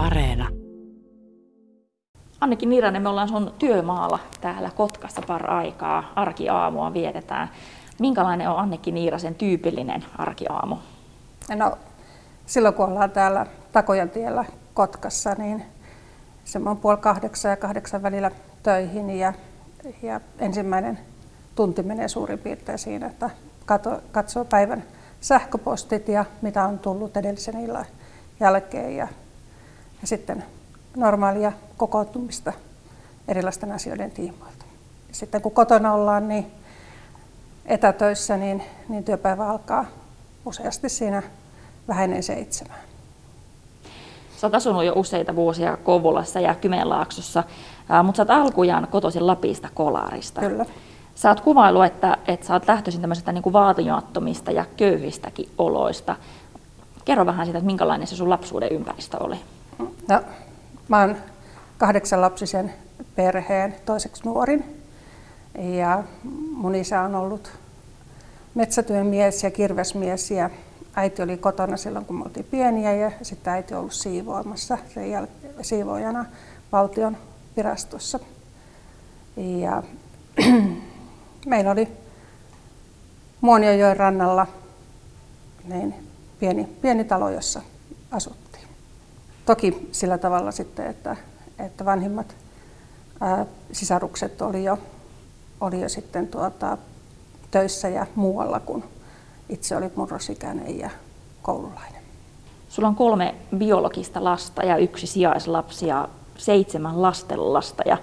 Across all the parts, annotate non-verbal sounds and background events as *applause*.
Areena. Anniki Niiranen, me ollaan sun työmaalla täällä Kotkassa par aikaa. Arkiaamua vietetään. Minkälainen on Anniki Niirasen tyypillinen arkiaamu? No, silloin kun ollaan täällä Takojan tiellä Kotkassa, niin on puoli kahdeksan ja kahdeksan välillä töihin ja, ja ensimmäinen tunti menee suurin piirtein siinä, että kato, katsoo päivän sähköpostit ja mitä on tullut edellisen illan jälkeen ja, ja sitten normaalia kokoontumista erilaisten asioiden tiimoilta. Sitten kun kotona ollaan niin etätöissä, niin, niin työpäivä alkaa useasti siinä vähän ennen seitsemään. Sä oot asunut jo useita vuosia Kouvolassa ja Kymenlaaksossa, mutta sä oot alkujaan kotoisin Lapista Kolarista. Kyllä. Sä oot kuvailu, että, että sä oot lähtöisin tämmöisestä niin vaatimattomista ja köyhistäkin oloista. Kerro vähän siitä, että minkälainen se sun lapsuuden ympäristö oli. No, mä oon kahdeksan lapsisen perheen toiseksi nuorin. Ja mun isä on ollut metsätyömies ja kirvesmies ja äiti oli kotona silloin, kun me oltiin pieniä ja sitten äiti ollut siivoamassa sen jäl- siivoojana valtion virastossa. Ja *clears throat* meillä oli Muonionjoen rannalla niin pieni, pieni talo, jossa asuttiin. Toki sillä tavalla sitten, että, että vanhimmat ää, sisarukset oli jo, oli jo sitten tuota, töissä ja muualla, kun itse oli murrosikäinen ja koululainen. Sulla on kolme biologista lasta ja yksi sijaislapsi ja seitsemän lastenlasta. Ja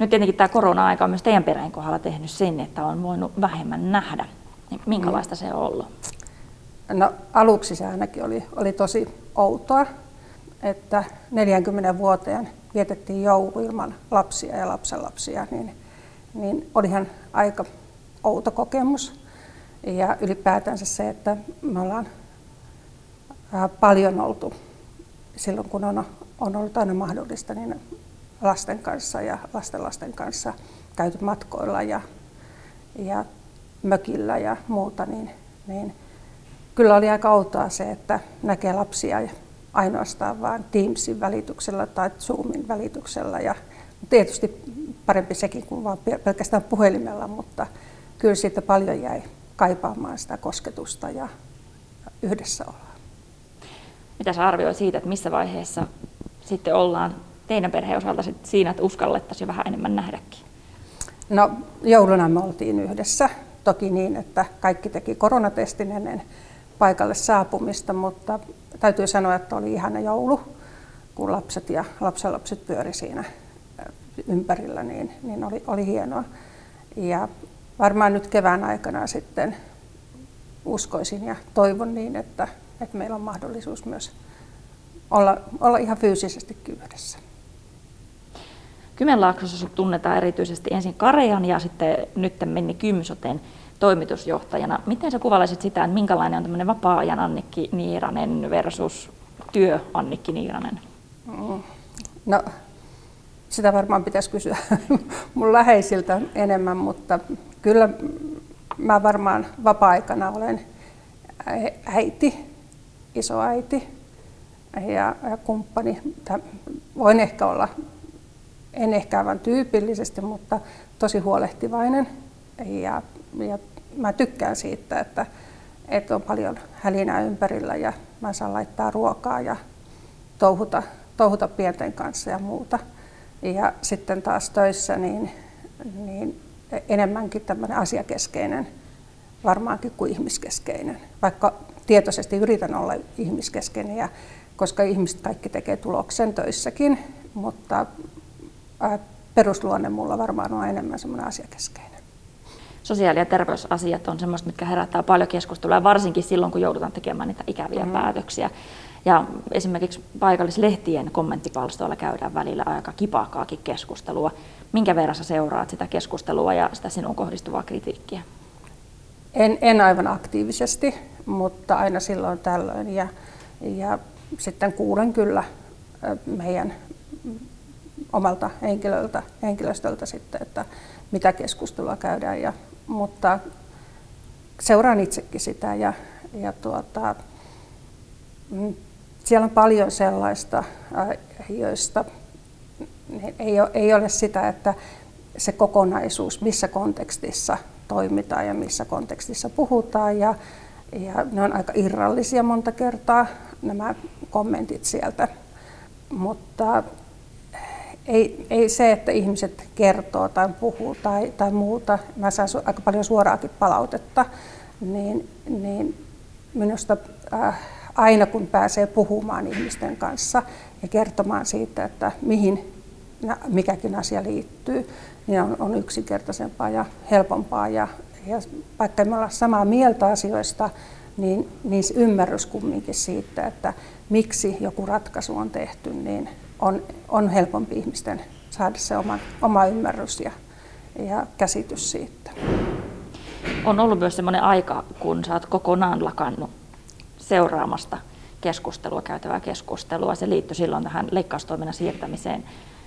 nyt tietenkin tämä korona-aika on myös teidän perheen kohdalla tehnyt sen, että on voinut vähemmän nähdä. Niin minkälaista mm. se on ollut? No aluksi se ainakin oli, oli tosi outoa, että 40 vuoteen vietettiin joulu ilman lapsia ja lapsenlapsia, niin, niin olihan aika outo kokemus. Ja ylipäätänsä se, että me ollaan paljon oltu silloin, kun on, on ollut aina mahdollista, niin lasten kanssa ja lastenlasten kanssa käyty matkoilla ja, ja mökillä ja muuta, niin, niin kyllä oli aika outoa se, että näkee lapsia ainoastaan vain Teamsin välityksellä tai Zoomin välityksellä. Ja tietysti parempi sekin kuin vain pelkästään puhelimella, mutta kyllä siitä paljon jäi kaipaamaan sitä kosketusta ja yhdessä ollaan. Mitä sä arvioit siitä, että missä vaiheessa sitten ollaan teidän perheen osalta siinä, että uskallettaisiin vähän enemmän nähdäkin? No jouluna me oltiin yhdessä. Toki niin, että kaikki teki koronatestin ennen paikalle saapumista, mutta täytyy sanoa, että oli ihana joulu, kun lapset ja lapsenlapset pyöri siinä ympärillä, niin, niin oli, oli hienoa. Ja varmaan nyt kevään aikana sitten uskoisin ja toivon niin, että, että meillä on mahdollisuus myös olla, olla ihan fyysisesti yhdessä. Kymenlaaksossa tunnetaan erityisesti ensin Karejan ja sitten nyt meni Kymsoten toimitusjohtajana. Miten sä kuvailisit sitä, että minkälainen on tämmöinen vapaa-ajan Annikki Niiranen versus työ Annikki Niiranen? Mm. No, sitä varmaan pitäisi kysyä *laughs* mun läheisiltä enemmän, mutta kyllä mä varmaan vapaa-aikana olen äiti, isoäiti ja, ja kumppani. Voin ehkä olla, en ehkä aivan tyypillisesti, mutta tosi huolehtivainen ja ja mä tykkään siitä, että, että on paljon hälinää ympärillä ja mä saan laittaa ruokaa ja touhuta, touhuta pienten kanssa ja muuta. Ja sitten taas töissä niin, niin enemmänkin tämmöinen asiakeskeinen varmaankin kuin ihmiskeskeinen, vaikka tietoisesti yritän olla ihmiskeskeinen, ja, koska ihmiset kaikki tekee tuloksen töissäkin, mutta perusluonne mulla varmaan on enemmän semmoinen asiakeskeinen sosiaali- ja terveysasiat on semmoista, mitkä herättää paljon keskustelua, varsinkin silloin, kun joudutaan tekemään niitä ikäviä mm. päätöksiä. Ja esimerkiksi paikallislehtien kommenttipalstoilla käydään välillä aika kipaakaakin keskustelua. Minkä verran sä seuraat sitä keskustelua ja sitä sinun kohdistuvaa kritiikkiä? En, en aivan aktiivisesti, mutta aina silloin tällöin. Ja, ja sitten kuulen kyllä meidän omalta henkilöltä, henkilöstöltä sitten, että mitä keskustelua käydään ja mutta seuraan itsekin sitä ja, ja tuota, mm, siellä on paljon sellaista, joista niin ei ole, ei ole sitä, että se kokonaisuus, missä kontekstissa toimitaan ja missä kontekstissa puhutaan. Ja, ja ne on aika irrallisia monta kertaa, nämä kommentit sieltä. Mutta ei, ei se, että ihmiset kertoo tai puhuu tai, tai muuta, mä saan aika paljon suoraakin palautetta, niin, niin minusta äh, aina kun pääsee puhumaan ihmisten kanssa ja kertomaan siitä, että mihin mikäkin asia liittyy, niin on, on yksinkertaisempaa ja helpompaa. Ja, ja vaikka me olla samaa mieltä asioista, niin, niin ymmärrys kumminkin siitä, että miksi joku ratkaisu on tehty, niin on, on helpompi ihmisten saada se oma, oma ymmärrys ja, ja käsitys siitä. On ollut myös sellainen aika, kun sä oot kokonaan lakannut seuraamasta keskustelua, käytävää keskustelua. Se liittyi silloin tähän leikkaustoiminnan siirtämiseen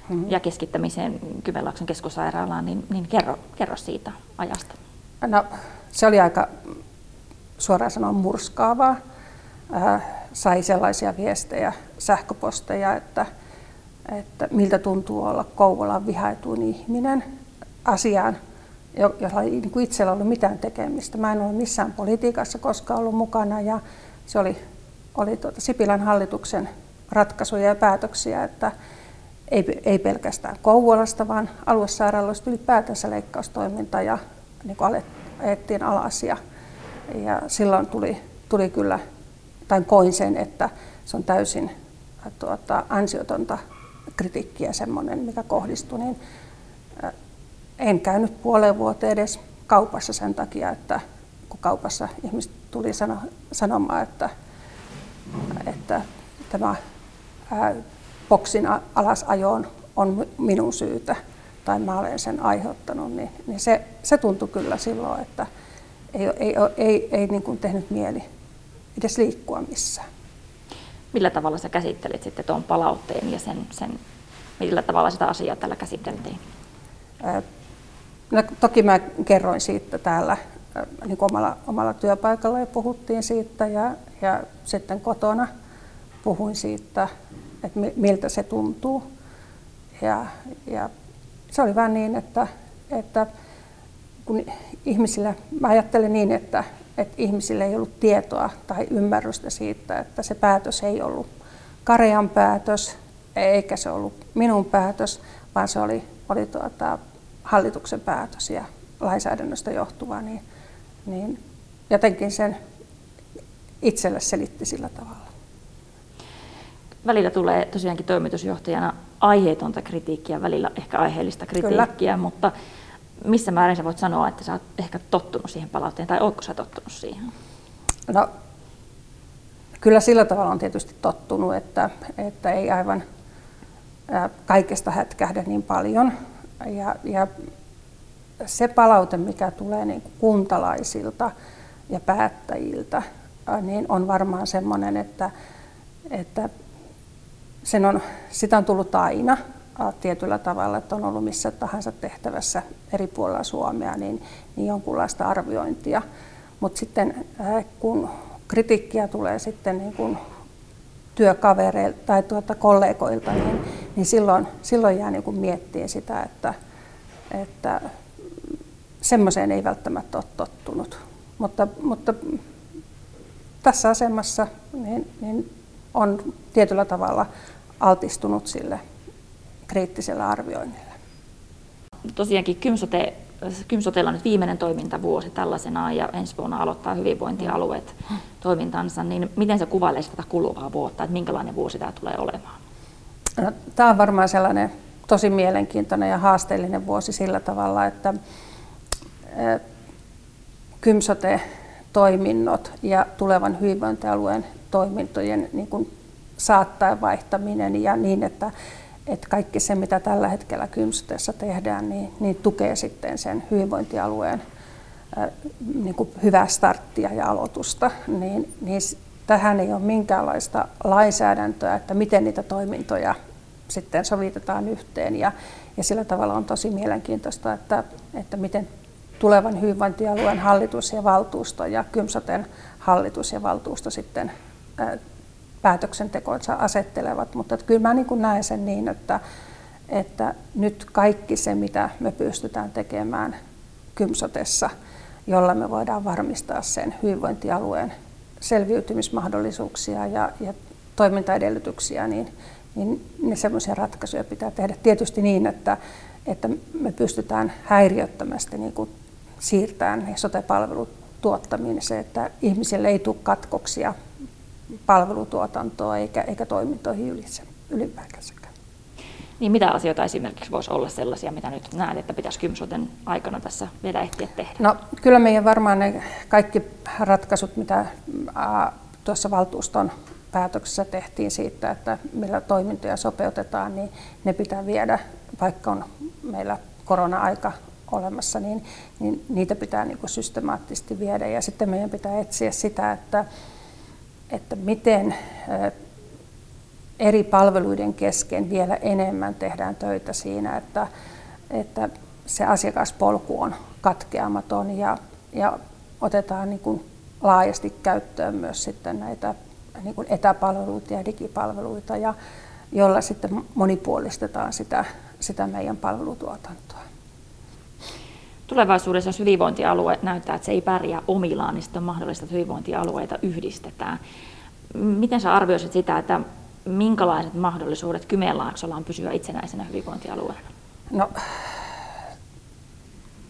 mm-hmm. ja keskittämiseen Kymenlaakson keskussairaalaan, niin, niin kerro, kerro siitä ajasta. No, se oli aika suoraan sanoen murskaavaa. Äh, sai sellaisia viestejä, sähköposteja, että, että miltä tuntuu olla Kouvolan vihaituin ihminen asiaan, jolla ei niin itsellä ollut mitään tekemistä. Mä en ole missään politiikassa koskaan ollut mukana ja se oli, oli tuota Sipilän hallituksen ratkaisuja ja päätöksiä, että ei, ei pelkästään Kouvolasta, vaan aluesairaaloista ylipäätänsä leikkaustoiminta ja niin alettiin alas. Ja, ja silloin tuli, tuli kyllä, tai koin sen, että se on täysin tuota, ansiotonta kritiikkiä semmoinen, mikä kohdistui, niin en käynyt puoleen vuoteen edes kaupassa sen takia, että kun kaupassa ihmiset tuli sano, sanomaan, että, että tämä ää, boksin alasajoon on minun syytä tai mä olen sen aiheuttanut, niin, niin se, se tuntui kyllä silloin, että ei, ei, ei, ei, ei niin kuin tehnyt mieli edes liikkua missään. Millä tavalla sä käsittelit sitten tuon palautteen ja sen, sen, millä tavalla sitä asiaa tällä käsiteltiin? No, toki mä kerroin siitä täällä niin omalla, omalla työpaikalla ja puhuttiin siitä ja, ja sitten kotona puhuin siitä että miltä se tuntuu. Ja, ja se oli vain niin, että, että kun ihmisillä, mä ajattelen niin, että, että ihmisillä ei ollut tietoa tai ymmärrystä siitä, että se päätös ei ollut Karean päätös, eikä se ollut minun päätös, vaan se oli, oli tuota, hallituksen päätös ja lainsäädännöstä johtuva, niin, niin jotenkin sen itselle selitti sillä tavalla välillä tulee tosiaankin toimitusjohtajana aiheetonta kritiikkiä, välillä ehkä aiheellista kritiikkiä, Kyllä. mutta missä määrin sä voit sanoa, että sä oot ehkä tottunut siihen palautteen, tai ootko sä tottunut siihen? No, kyllä sillä tavalla on tietysti tottunut, että, että ei aivan kaikesta hätkähdä niin paljon. Ja, ja se palaute, mikä tulee niin kuntalaisilta ja päättäjiltä, niin on varmaan sellainen, että, että sen on, sitä on tullut aina tietyllä tavalla, että on ollut missä tahansa tehtävässä eri puolilla Suomea, niin, niin jonkunlaista arviointia. Mutta sitten kun kritiikkiä tulee sitten niin kun työkavereilta tai tuota kollegoilta, niin, niin silloin, silloin jää niin miettimään sitä, että, että semmoiseen ei välttämättä ole tottunut. Mutta, mutta tässä asemassa niin, niin on tietyllä tavalla altistunut sille kriittiselle arvioinnille. Tosiaankin Kymsote, Kymsotella on nyt viimeinen toimintavuosi tällaisena ja ensi vuonna aloittaa hyvinvointialueet toimintansa, niin miten se kuvailee tätä kuluvaa vuotta, että minkälainen vuosi tämä tulee olemaan? No, tämä on varmaan sellainen tosi mielenkiintoinen ja haasteellinen vuosi sillä tavalla, että Kymsote-toiminnot ja tulevan hyvinvointialueen toimintojen niin kuin saattaa vaihtaminen ja niin, että, että kaikki se, mitä tällä hetkellä Kymstössä tehdään, niin, niin tukee sitten sen hyvinvointialueen niin kuin hyvää starttia ja aloitusta, niin, niin tähän ei ole minkäänlaista lainsäädäntöä, että miten niitä toimintoja sitten sovitetaan yhteen. Ja, ja sillä tavalla on tosi mielenkiintoista, että, että miten tulevan hyvinvointialueen hallitus ja valtuusto ja Kymsoten hallitus ja valtuusto sitten päätöksentekonsa asettelevat. Mutta että kyllä mä niin kuin näen sen niin, että, että nyt kaikki se, mitä me pystytään tekemään Kymsotessa, jolla me voidaan varmistaa sen hyvinvointialueen selviytymismahdollisuuksia ja, ja toimintaedellytyksiä, niin, niin ne semmoisia ratkaisuja pitää tehdä tietysti niin, että, että me pystytään häiriöttömästi niin kuin siirtämään sote-palvelut tuottamiin se, että ihmisille ei tule katkoksia palvelutuotantoa eikä, eikä toimintoihin ylipäätänsäkään. Niin mitä asioita esimerkiksi voisi olla sellaisia, mitä nyt näet, että pitäisi Kymsoten aikana tässä vielä ehtiä tehdä? No kyllä meidän varmaan ne kaikki ratkaisut, mitä tuossa valtuuston päätöksessä tehtiin siitä, että millä toimintoja sopeutetaan, niin ne pitää viedä, vaikka on meillä korona-aika olemassa, niin, niin niitä pitää niin kuin systemaattisesti viedä. Ja sitten meidän pitää etsiä sitä, että, että miten eri palveluiden kesken vielä enemmän tehdään töitä siinä, että, että se asiakaspolku on katkeamaton ja, ja otetaan niin kuin laajasti käyttöön myös sitten näitä niin kuin etäpalveluita ja digipalveluita, ja jolla sitten monipuolistetaan sitä, sitä meidän palvelutuotantoa. Tulevaisuudessa, jos hyvinvointialue näyttää, että se ei pärjää omillaan, niin sitten on mahdollista, että hyvinvointialueita yhdistetään. Miten sä arvioisit sitä, että minkälaiset mahdollisuudet Kymenlaaksolla on pysyä itsenäisenä hyvinvointialueena? No,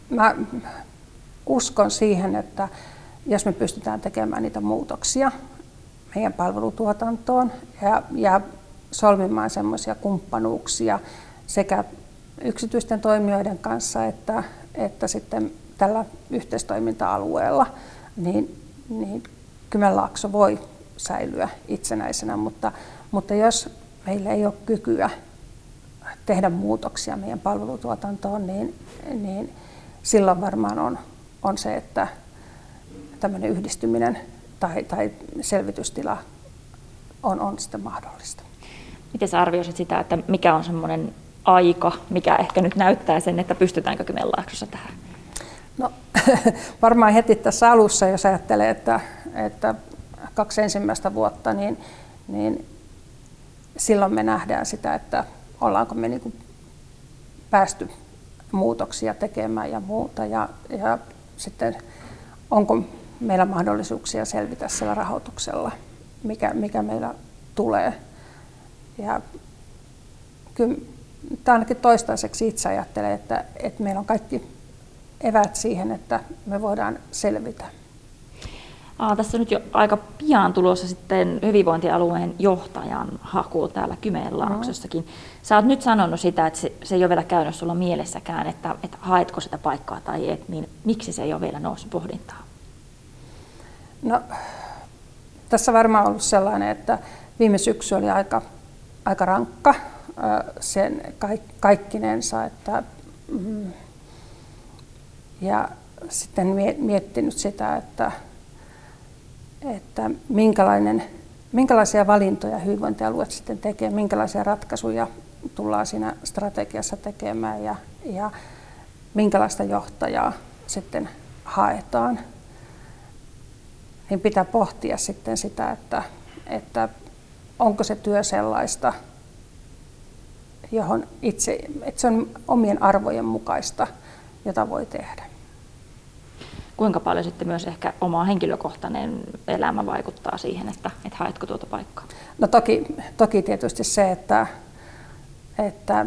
mä uskon siihen, että jos me pystytään tekemään niitä muutoksia meidän palvelutuotantoon ja, ja solmimaan semmoisia kumppanuuksia sekä yksityisten toimijoiden kanssa että, että sitten tällä yhteistoiminta-alueella, niin, niin Kymenlaakso voi säilyä itsenäisenä, mutta, mutta jos meillä ei ole kykyä tehdä muutoksia meidän palvelutuotantoon, niin, niin silloin varmaan on, on se, että tämmöinen yhdistyminen tai, tai selvitystila on, on sitten mahdollista. Miten sä arvioisit sitä, että mikä on semmoinen aika, mikä ehkä nyt näyttää sen, että pystytäänkö Kymenlaaksossa tähän? No *laughs* varmaan heti tässä alussa, jos ajattelee, että, että kaksi ensimmäistä vuotta, niin, niin silloin me nähdään sitä, että ollaanko me niin päästy muutoksia tekemään ja muuta. Ja, ja sitten onko meillä mahdollisuuksia selvitä sillä rahoituksella, mikä, mikä meillä tulee. Ja kyllä tämä ainakin toistaiseksi itse ajattelen, että, että meillä on kaikki evät siihen, että me voidaan selvitä. Aa, tässä on nyt jo aika pian tulossa sitten hyvinvointialueen johtajan haku täällä Kymenlaaksossakin. Sä oot nyt sanonut sitä, että se, se ei ole vielä käynyt sulla mielessäkään, että, että haetko sitä paikkaa tai et, niin miksi se ei ole vielä noussut pohdintaan? No, tässä varmaan ollut sellainen, että viime syksy oli aika, aika rankka sen kaikkinensa, että, mm, ja sitten miettinyt sitä, että, että minkälainen, minkälaisia valintoja hyvinvointialueet sitten tekee, minkälaisia ratkaisuja tullaan siinä strategiassa tekemään ja, ja minkälaista johtajaa sitten haetaan. Niin pitää pohtia sitten sitä, että, että onko se työ sellaista, johon itse, että se on omien arvojen mukaista, jota voi tehdä. Kuinka paljon sitten myös ehkä oma henkilökohtainen elämä vaikuttaa siihen, että, että haetko tuota paikkaa? No toki, toki tietysti se, että, että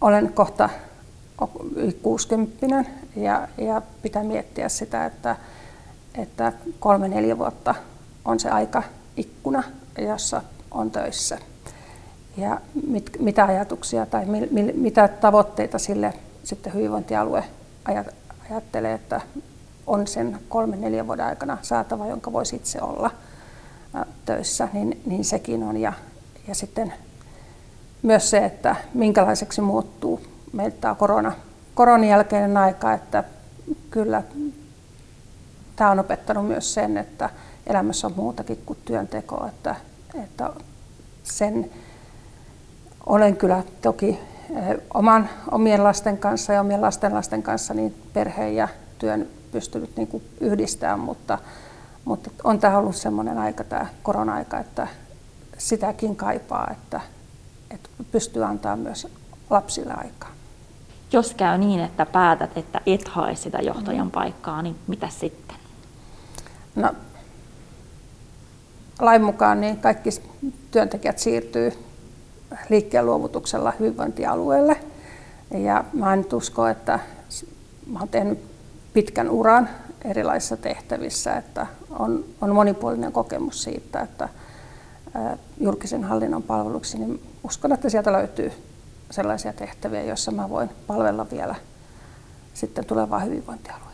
olen kohta 60 ja, ja pitää miettiä sitä, että, että kolme neljä vuotta on se aika ikkuna, jossa on töissä. Ja mit, mitä ajatuksia tai mi, mi, mitä tavoitteita sille sitten hyvinvointialue ajattelee, että on sen kolmen neljän vuoden aikana saatava, jonka voisi itse olla töissä, niin, niin sekin on. Ja, ja sitten myös se, että minkälaiseksi muuttuu meiltä tämä korona, koronan jälkeinen aika, että kyllä tämä on opettanut myös sen, että elämässä on muutakin kuin työnteko, että, että sen olen kyllä toki eh, oman, omien lasten kanssa ja omien lasten lasten kanssa niin perheen ja työn pystynyt niin kuin yhdistämään, mutta, Mutta on tämä ollut sellainen aika, tämä korona-aika, että sitäkin kaipaa, että, että pystyy antaa myös lapsille aikaa. Jos käy niin, että päätät, että et hae sitä johtajan paikkaa, niin mitä sitten? No, lain mukaan niin kaikki työntekijät siirtyy liikkeen luovutuksella hyvinvointialueelle. Ja mä en usko, että mä oon tehnyt pitkän uran erilaisissa tehtävissä, että on, on monipuolinen kokemus siitä, että julkisen hallinnon palveluksi, niin uskon, että sieltä löytyy sellaisia tehtäviä, joissa mä voin palvella vielä sitten tulevaa hyvinvointialuetta.